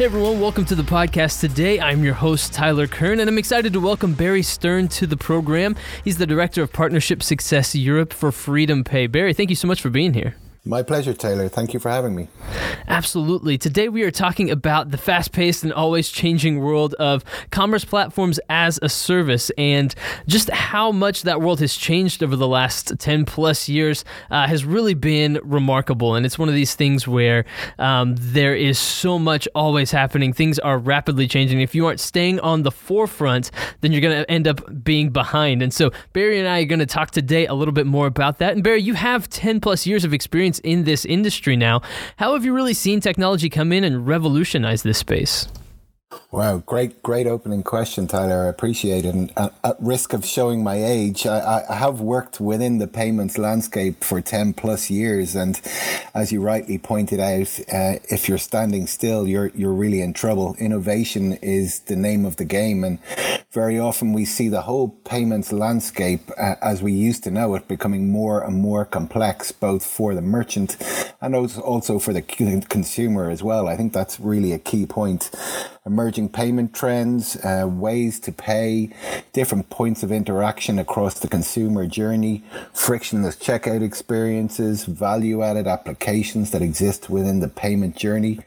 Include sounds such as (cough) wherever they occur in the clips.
Hey everyone, welcome to the podcast. Today I'm your host, Tyler Kern, and I'm excited to welcome Barry Stearn to the program. He's the Director of Partnership Success Europe for Freedom Pay. Barry, thank you so much for being here. My pleasure, Taylor. Thank you for having me. Absolutely. Today we are talking about the fast paced and always changing world of commerce platforms as a service and just how much that world has changed over the last 10 plus years uh, has really been remarkable. And it's one of these things where um, there is so much always happening. Things are rapidly changing. If you aren't staying on the forefront, then you're going to end up being behind. And so Barry and I are going to talk today a little bit more about that. And Barry, you have 10 plus years of experience experience in this industry now. How have you really seen technology come in and revolutionize this space? Wow, great, great opening question, Tyler. I appreciate it. And uh, at risk of showing my age, I, I, have worked within the payments landscape for 10 plus years. And as you rightly pointed out, uh, if you're standing still, you're, you're really in trouble. Innovation is the name of the game. And very often we see the whole payments landscape uh, as we used to know it becoming more and more complex, both for the merchant and also for the consumer as well. I think that's really a key point emerging payment trends, uh, ways to pay, different points of interaction across the consumer journey, frictionless checkout experiences, value added applications that exist within the payment journey.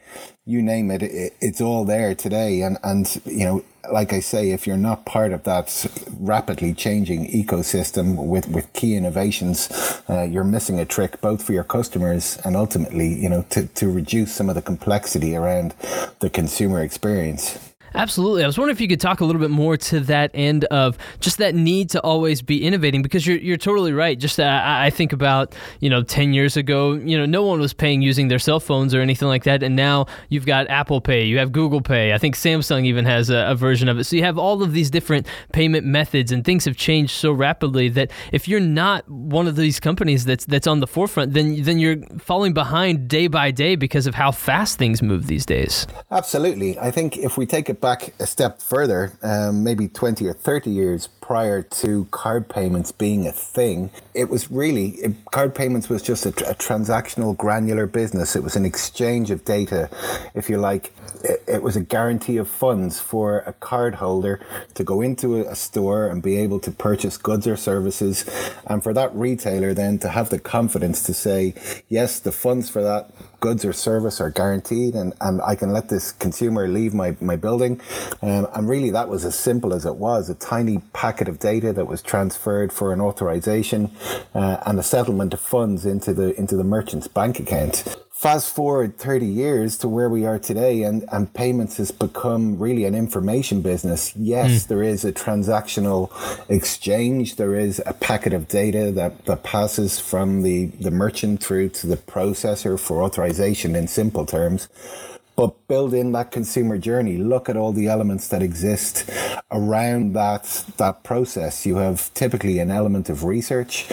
You name it, it, it's all there today. And, and, you know, like I say, if you're not part of that rapidly changing ecosystem with, with key innovations, uh, you're missing a trick both for your customers and ultimately, you know, to, to reduce some of the complexity around the consumer experience. Absolutely. I was wondering if you could talk a little bit more to that end of just that need to always be innovating because you're, you're totally right. Just uh, I think about, you know, 10 years ago, you know, no one was paying using their cell phones or anything like that. And now you've got Apple Pay, you have Google Pay. I think Samsung even has a, a version of it. So you have all of these different payment methods and things have changed so rapidly that if you're not one of these companies that's that's on the forefront, then then you're falling behind day by day because of how fast things move these days. Absolutely. I think if we take it back a step further, um, maybe 20 or 30 years prior to card payments being a thing, it was really, it, card payments was just a, a, transactional, granular business. It was an exchange of data, if you like. It, it was a guarantee of funds for a card holder to go into a, a store and be able to purchase goods or services. And for that retailer then to have the confidence to say, yes, the funds for that goods or service are guaranteed and, and I can let this consumer leave my, my building. Um, and really that was as simple as it was, a tiny packet of data that was transferred for an authorization uh, and a settlement of funds into the, into the merchant's bank account fast forward 30 years to where we are today and, and payments has become really an information business. Yes mm. there is a transactional exchange. There is a packet of data that, that passes from the, the merchant through to the processor for authorization in simple terms but build in that consumer journey. Look at all the elements that exist around that that process. You have typically an element of research,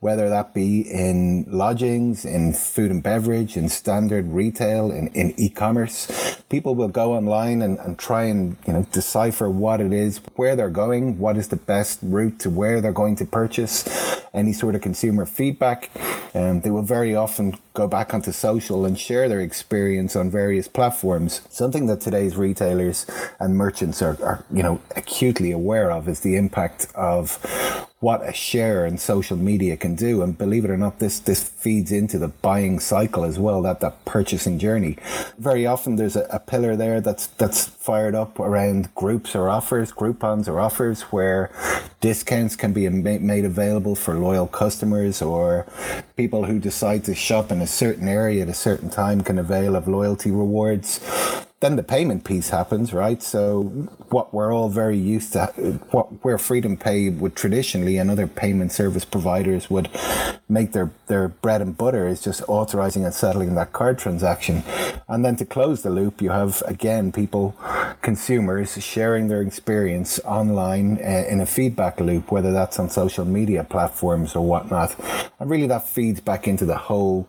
whether that be in lodgings, in food and beverage, in standard retail, in, in e-commerce. People will go online and, and try and you know decipher what it is, where they're going, what is the best route to where they're going to purchase, any sort of consumer feedback. Um, they will very often go back onto social and share their experience on various platforms. Something that today's retailers and merchants are, are you know, acutely aware of is the impact of what a share in social media can do. And believe it or not, this this feeds into the buying cycle as well, that that purchasing journey. Very often there's a, a pillar there that's that's fired up around groups or offers, Groupons or offers where discounts can be made available for loyal customers or people who decide to shop in a certain area at a certain time can avail of loyalty rewards then the payment piece happens, right? So what we're all very used to, what where Freedom Pay would traditionally and other payment service providers would make their their bread and butter is just authorizing and settling that card transaction, and then to close the loop, you have again people consumers sharing their experience online uh, in a feedback loop, whether that's on social media platforms or whatnot. And really that feeds back into the whole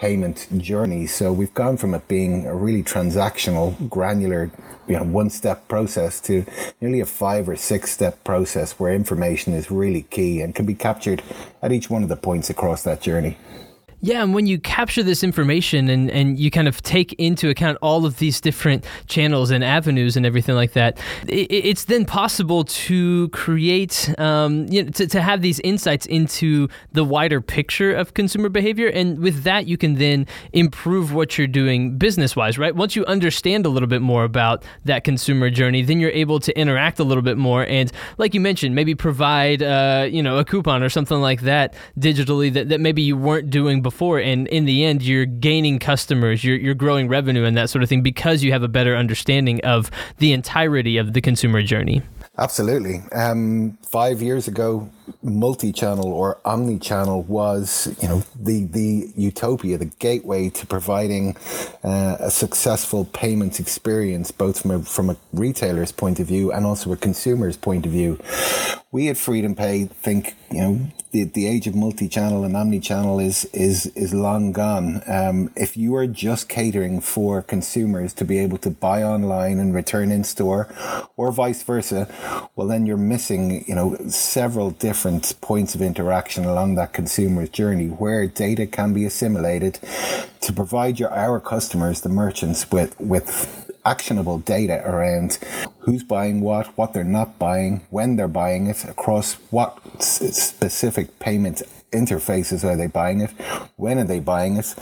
payment journey. So we've gone from it being a really transactional, granular, you know, one step process to nearly a five or six step process where information is really key and can be captured at each one of the points across that journey. Yeah, and when you capture this information and, and you kind of take into account all of these different channels and avenues and everything like that, it, it's then possible to create, um, you know, to, to have these insights into the wider picture of consumer behavior. And with that, you can then improve what you're doing business wise, right? Once you understand a little bit more about that consumer journey, then you're able to interact a little bit more. And like you mentioned, maybe provide, uh, you know, a coupon or something like that digitally that, that maybe you weren't doing before before and in the end you're gaining customers you're, you're growing revenue and that sort of thing because you have a better understanding of the entirety of the consumer journey Absolutely. Um, five years ago, multi-channel or omni-channel was, you know, the the utopia, the gateway to providing uh, a successful payments experience, both from a from a retailer's point of view and also a consumer's point of view. We at Freedom Pay think, you know, the, the age of multi-channel and omni-channel is is is long gone. Um, if you are just catering for consumers to be able to buy online and return in store, or vice versa, well then you're missing, you know, several different points of interaction along that consumer's journey where data can be assimilated to provide your our customers, the merchants, with with actionable data around who's buying what, what they're not buying, when they're buying it, across what specific payment interfaces are they buying it, when are they buying it,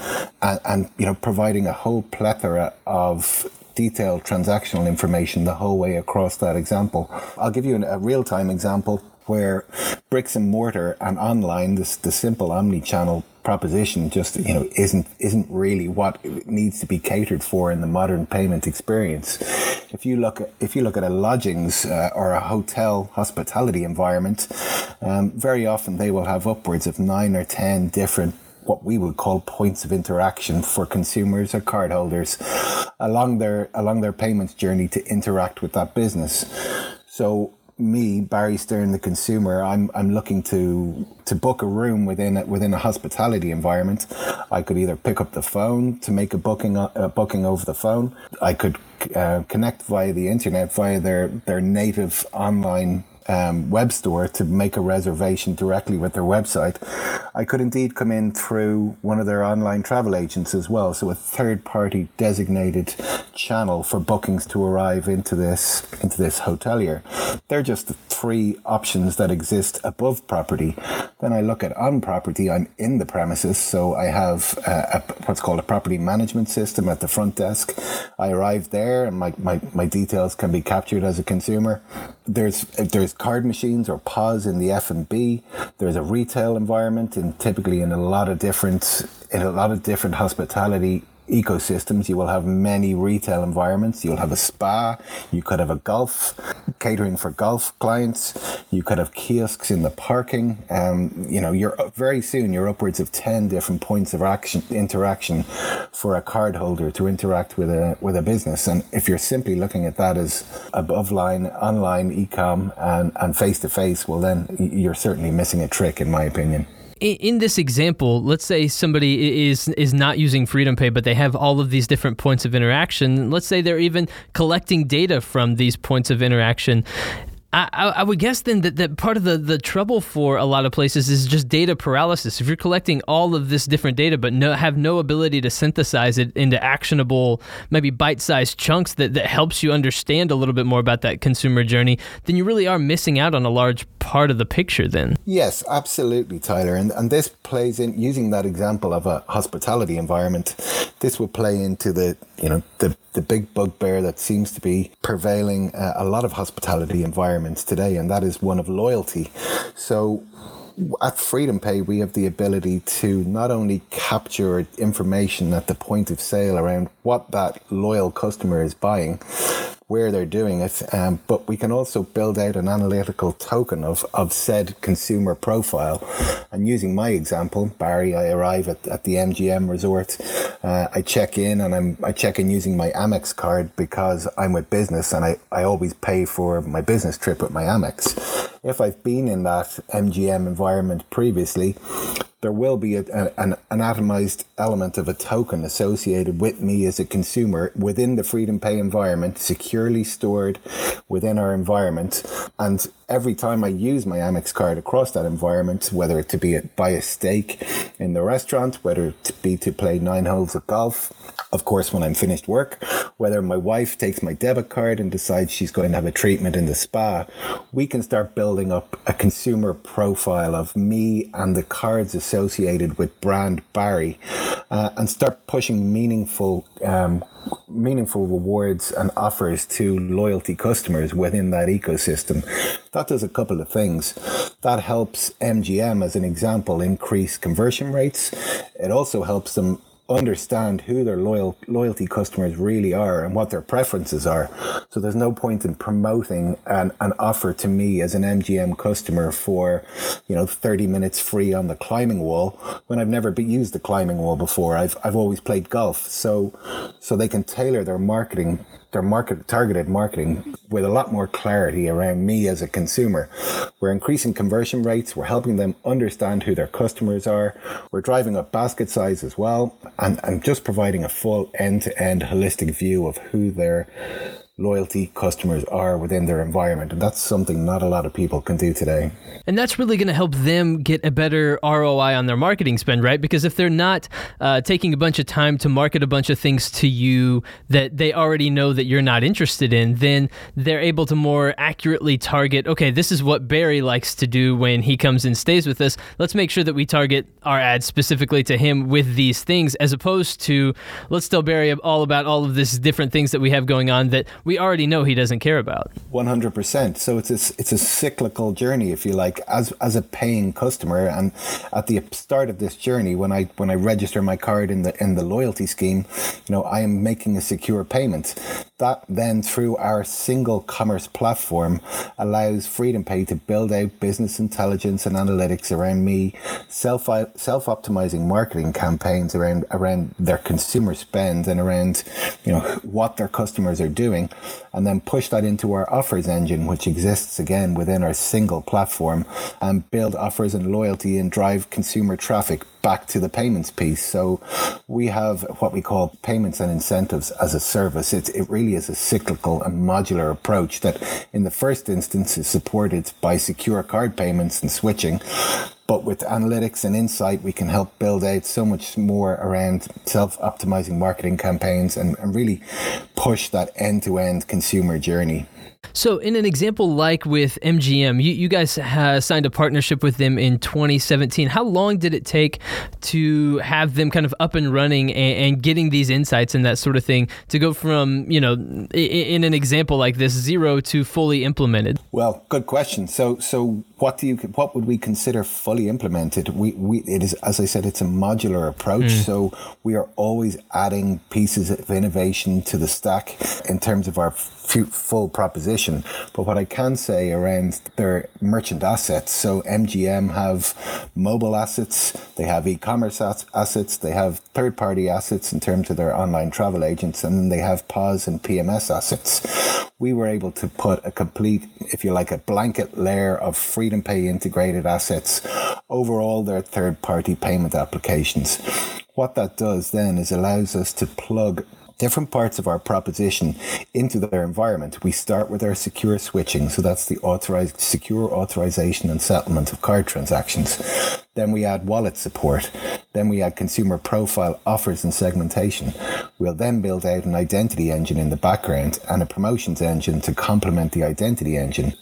and, and you know providing a whole plethora of detailed transactional information the whole way across that example. I'll give you an, a real time example where bricks and mortar and online, this the simple omni-channel proposition just you know isn't isn't really what needs to be catered for in the modern payment experience. If you look at if you look at a lodgings uh, or a hotel hospitality environment, um, very often they will have upwards of nine or ten different what we would call points of interaction for consumers or cardholders along their along their payments journey to interact with that business. So me, Barry Stearn, the consumer, I'm I'm looking to to book a room within a, within a hospitality environment. I could either pick up the phone to make a booking a uh, booking over the phone. I could uh, connect via the internet via their their native online um, web store to make a reservation directly with their website. I could indeed come in through one of their online travel agents as well. So a third party designated channel for bookings to arrive into this into this hotelier. They're just the three options that exist above property. Then I look at on property. I'm in the premises, so I have a, what's called a property management system at the front desk. I arrive there, and my, my, my details can be captured as a consumer. There's there's card machines or POS in the F and B. There's a retail environment, and typically in a lot of different in a lot of different hospitality ecosystems. You will have many retail environments. You'll have a spa. You could have a golf catering for golf clients. You could have kiosks in the parking. Um, you know, you're very soon you're upwards of ten different points of action interaction for a card holder to interact with a with a business. And if you're simply looking at that as above line, online, ecom, and and face to face, well then you're certainly missing a trick, in my opinion in this example, let's say somebody is is not using Freedom Pay, but they have all of these different points of interaction. Let's say they're even collecting data from these points of interaction. I, I, would guess then that, that part of the, the trouble for a lot of places is just data paralysis. If you're collecting all of this different data but no, have no ability to synthesize it into actionable, maybe bite sized chunks that, that helps you understand a little bit more about that consumer journey, then you really are missing out on a large part of the picture then. Yes, absolutely, Tyler. And, and this plays in, using that example of a hospitality environment, this will play into the, you know, the the big bugbear that seems to be prevailing uh, a lot of hospitality environments today, and that is one of loyalty. So at Freedom Pay, we have the ability to not only capture information at the point of sale around what that loyal customer is buying, where they're doing it, um, but we can also build out an analytical token of, of said consumer profile. And using my example, Barry, I arrive at, at the MGM resort. Uh, I check in and I'm, I check in using my Amex card because I'm with business and I, I always pay for my business trip with my Amex. If I've been in that MGM environment previously, there will be a, a, an, an atomized element of a token associated with me as a consumer within the Freedom Pay environment, securely stored within our environment. And every time I use my Amex card across that environment, whether it to be a, buy a steak in the restaurant, whether it to be to play nine holes of golf, of course, when I'm finished work, whether my wife takes my debit card and decides she's going to have a treatment in the spa, we can start building up a consumer profile of me and the cards associated with brand Barry uh, and start pushing meaningful um, meaningful rewards and offers to loyalty customers within that ecosystem. That does a couple of things. That helps MGM, as an example, increase conversion rates. It also helps them understand who their loyal loyalty customers really are and what their preferences are. So there's no point in promoting an, an offer to me as an MGM customer for, you know, 30 minutes free on the climbing wall when I've never used the climbing wall before. I've I've always played golf. So so they can tailor their marketing their market targeted marketing with a lot more clarity around me as a consumer. We're increasing conversion rates. We're helping them understand who their customers are. We're driving up basket size as well, and, and just providing a full end to end holistic view of who their loyalty customers are within their environment. And that's something not a lot of people can do today. And that's really going to help them get a better ROI on their marketing spend, right? Because if they're not uh, taking a bunch of time to market a bunch of things to you that they already know that you're not interested in, then they're able to more accurately target, okay, this is what Barry likes to do when he comes and stays with us. Let's make sure that we target our ads specifically to him with these things, as opposed to let's tell Barry all about all of these different things that we have going on that we already know he doesn't care about. 100%. So it's a, it's a cyclical journey, if you like, as, as a paying customer. And at the start of this journey, when I, when I register my card in the, in the loyalty scheme, you know, I am making a secure payment. That then through our single commerce platform allows Freedom Pay to build out business intelligence and analytics around me, self, self-optimizing marketing campaigns around, around their consumer spend and around, you know, what their customers are doing and then push that into our offers engine, which exists again within our single platform, and build offers and loyalty and drive consumer traffic back to the payments piece. So we have what we call payments and incentives as a service. It, it really is a cyclical and modular approach that, in the first instance, is supported by secure card payments and switching. But with analytics and insight, we can help build out so much more around self optimizing marketing campaigns and, and really push that end to end consumer journey. So, in an example like with MGM, you, you guys signed a partnership with them in 2017. How long did it take to have them kind of up and running and, and getting these insights and that sort of thing to go from, you know, in, in an example like this, zero to fully implemented? Well, good question. So, so what do you what would we consider fully implemented? We, we it is as I said, it's a modular approach. Mm. So we are always adding pieces of innovation to the stack in terms of our full proposition. But what I can say around their merchant assets, so MGM have mobile assets, they have e-commerce assets, they have third-party assets in terms of their online travel agents, and then they have POS and PMS assets. We were able to put a complete, if you like, a blanket layer of Freedom Pay integrated assets over all their third-party payment applications. What that does then is allows us to plug different parts of our proposition into their environment. We start with our secure switching, so that's the authorized secure authorization and settlement of card transactions. Then we add wallet support. Then we add consumer profile offers and segmentation. We'll then build out an identity engine in the background and a promotions engine to complement the identity engine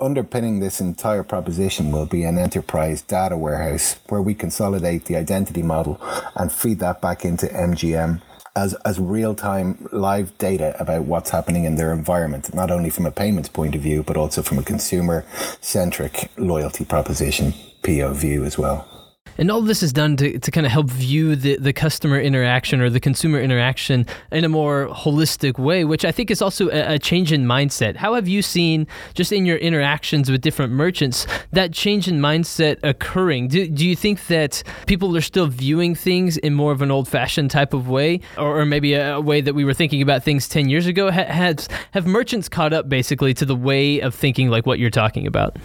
underpinning this entire proposition will be an enterprise data warehouse where we consolidate the identity model and feed that back into MGM as, as real time live data about what's happening in their environment, not only from a payments point of view, but also from a consumer centric loyalty proposition PO view as well. And all this is done to, to kind of help view the, the customer interaction or the consumer interaction in a more holistic way, which I think is also a, a change in mindset. How have you seen, just in your interactions with different merchants, that change in mindset occurring? Do, do you think that people are still viewing things in more of an old fashioned type of way, or, or maybe a, a, way that we were thinking about things 10 years ago? Ha, has, have merchants caught up basically to the way of thinking like what you're talking about?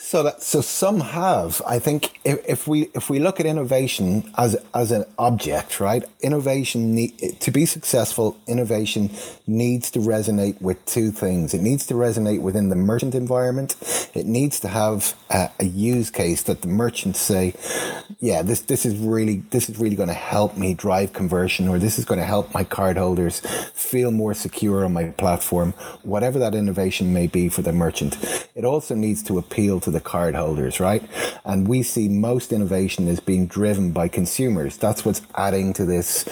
So that so some have. I think if, if we if we look at innovation as as an object, right? Innovation need, to be successful. Innovation needs to resonate with two things. It needs to resonate within the merchant environment. It needs to have a, a use case that the merchants say, "Yeah, this this is really this is really going to help me drive conversion, or this is going to help my cardholders feel more secure on my platform." Whatever that innovation may be for the merchant, it also needs to appeal to the the card holders, right? And we see most innovation is being driven by consumers. That's what's adding to this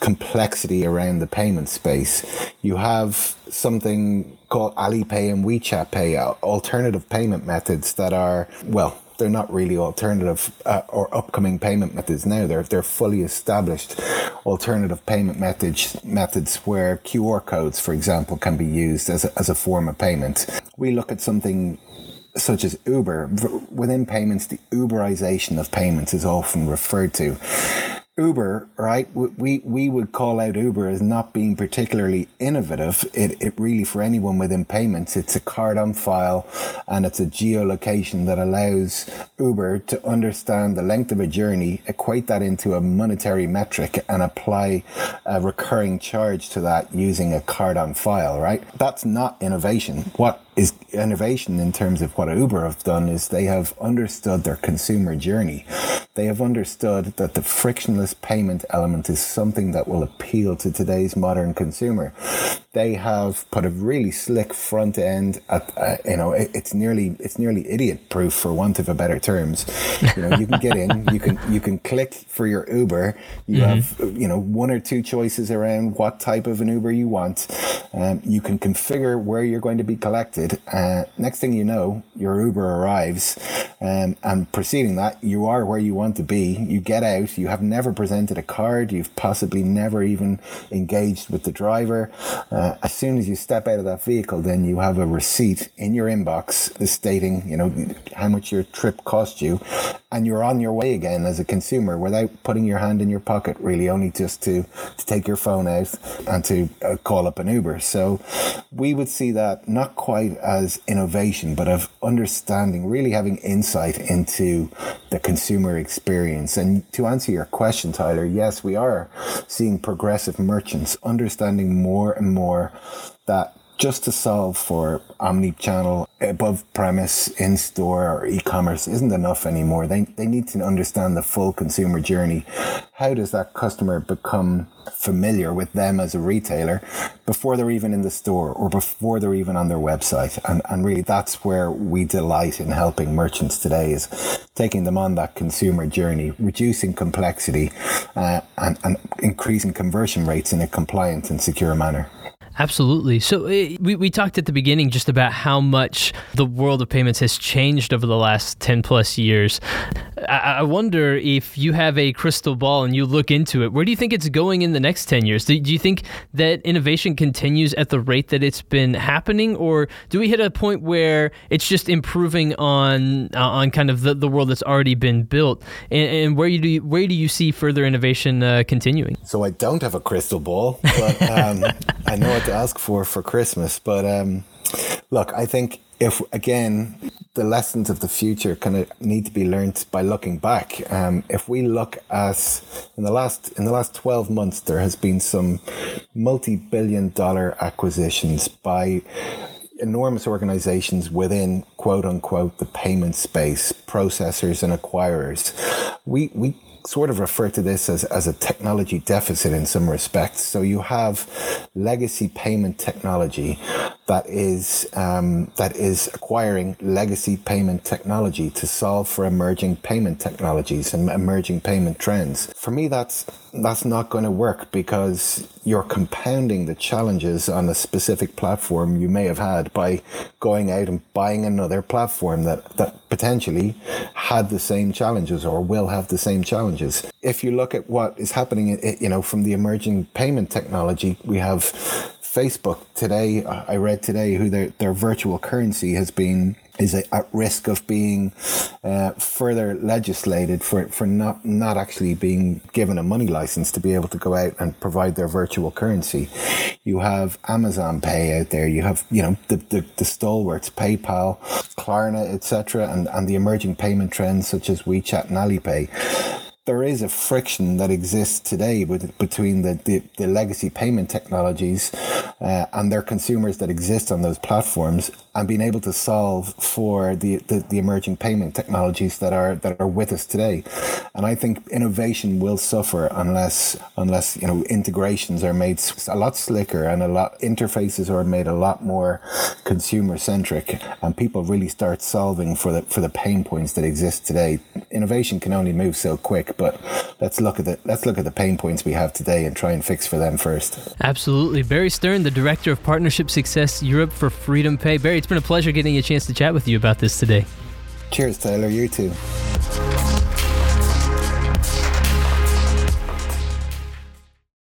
complexity around the payment space. You have something called Alipay and WeChat Pay, uh, alternative payment methods that are, well, they're not really alternative uh, or upcoming payment methods now. They're they're fully established alternative payment methods methods where QR codes, for example, can be used as a, as a form of payment. We look at something such as Uber, within payments, the Uberization of payments is often referred to. Uber, right? We we would call out Uber as not being particularly innovative. It it really for anyone within payments, it's a card on file, and it's a geolocation that allows Uber to understand the length of a journey, equate that into a monetary metric, and apply a recurring charge to that using a card on file. Right? That's not innovation. What is innovation in terms of what Uber have done is they have understood their consumer journey. They have understood that the frictionless payment element is something that will appeal to today's modern consumer. They have put a really slick front end at, uh, you know, it, it's nearly, it's nearly idiot proof for want of a better terms. You know, you can get in, you can, you can click for your Uber. You mm-hmm. have, you know, one or two choices around what type of an Uber you want. Um, you can configure where you're going to be collected uh, next thing you know, your Uber arrives, um, and preceding that, you are where you want to be. You get out. You have never presented a card. You've possibly never even engaged with the driver. Uh, as soon as you step out of that vehicle, then you have a receipt in your inbox stating, you know, how much your trip cost you, and you're on your way again as a consumer without putting your hand in your pocket. Really, only just to to take your phone out and to uh, call up an Uber. So we would see that not quite as innovation, but of understanding, really having insight into the consumer experience. And to answer your question, Tyler, yes, we are seeing progressive merchants understanding more and more that just to solve for omni-channel, above premise, in store or e-commerce isn't enough anymore. They, they need to understand the full consumer journey. How does that customer become familiar with them as a retailer before they're even in the store or before they're even on their website? And, and really that's where we delight in helping merchants today is taking them on that consumer journey, reducing complexity uh, and, and increasing conversion rates in a compliant and secure manner. Absolutely. So eh, we, we talked at the beginning just about how much the world of payments has changed over the last 10 plus years. I, I wonder if you have a crystal ball and you look into it, where do you think it's going in the next 10 years? Do, do you think that innovation continues at the rate that it's been happening? Or do we hit a point where it's just improving on uh, on kind of the, the world that's already been built? And, and where, do you, where do you see further innovation uh, continuing? So I don't have a crystal ball, but um, (laughs) I know what to ask for for Christmas. But um, look, I think if again the lessons of the future kind of need to be learned by looking back. Um, if we look at in the last in the last twelve months, there has been some multi-billion dollar acquisitions by enormous organizations within quote unquote the payment space, processors and acquirers. We we sort of refer to this as, as a technology deficit in some respects. So you have legacy payment technology that is um, that is acquiring legacy payment technology to solve for emerging payment technologies and emerging payment trends. For me, that's that's not going to work because you're compounding the challenges on a specific platform you may have had by going out and buying another platform that that potentially had the same challenges or will have the same challenges. If you look at what is happening, you know, from the emerging payment technology, we have Facebook today. I read today who their, their virtual currency has been is at risk of being uh, further legislated for, for not not actually being given a money license to be able to go out and provide their virtual currency. You have Amazon Pay out there. You have you know the the, the stalwarts PayPal, Klarna, etc., and and the emerging payment trends such as WeChat and Alipay there is a friction that exists today with, between the, the, the legacy payment technologies uh, and their consumers that exist on those platforms and being able to solve for the, the, the, emerging payment technologies that are that are with us today. And I think innovation will suffer unless unless you know integrations are made a lot slicker and a lot interfaces are made a lot more consumer centric and people really start solving for the for the pain points that exist today. Innovation can only move so quick, but let's look at the let's look at the pain points we have today and try and fix for them first. Absolutely. Barry Stearn, the Director of Partnership Success Europe for Freedom Pay. Barry, it's been a pleasure getting a chance to chat with you about this today. Cheers, Taylor. You too.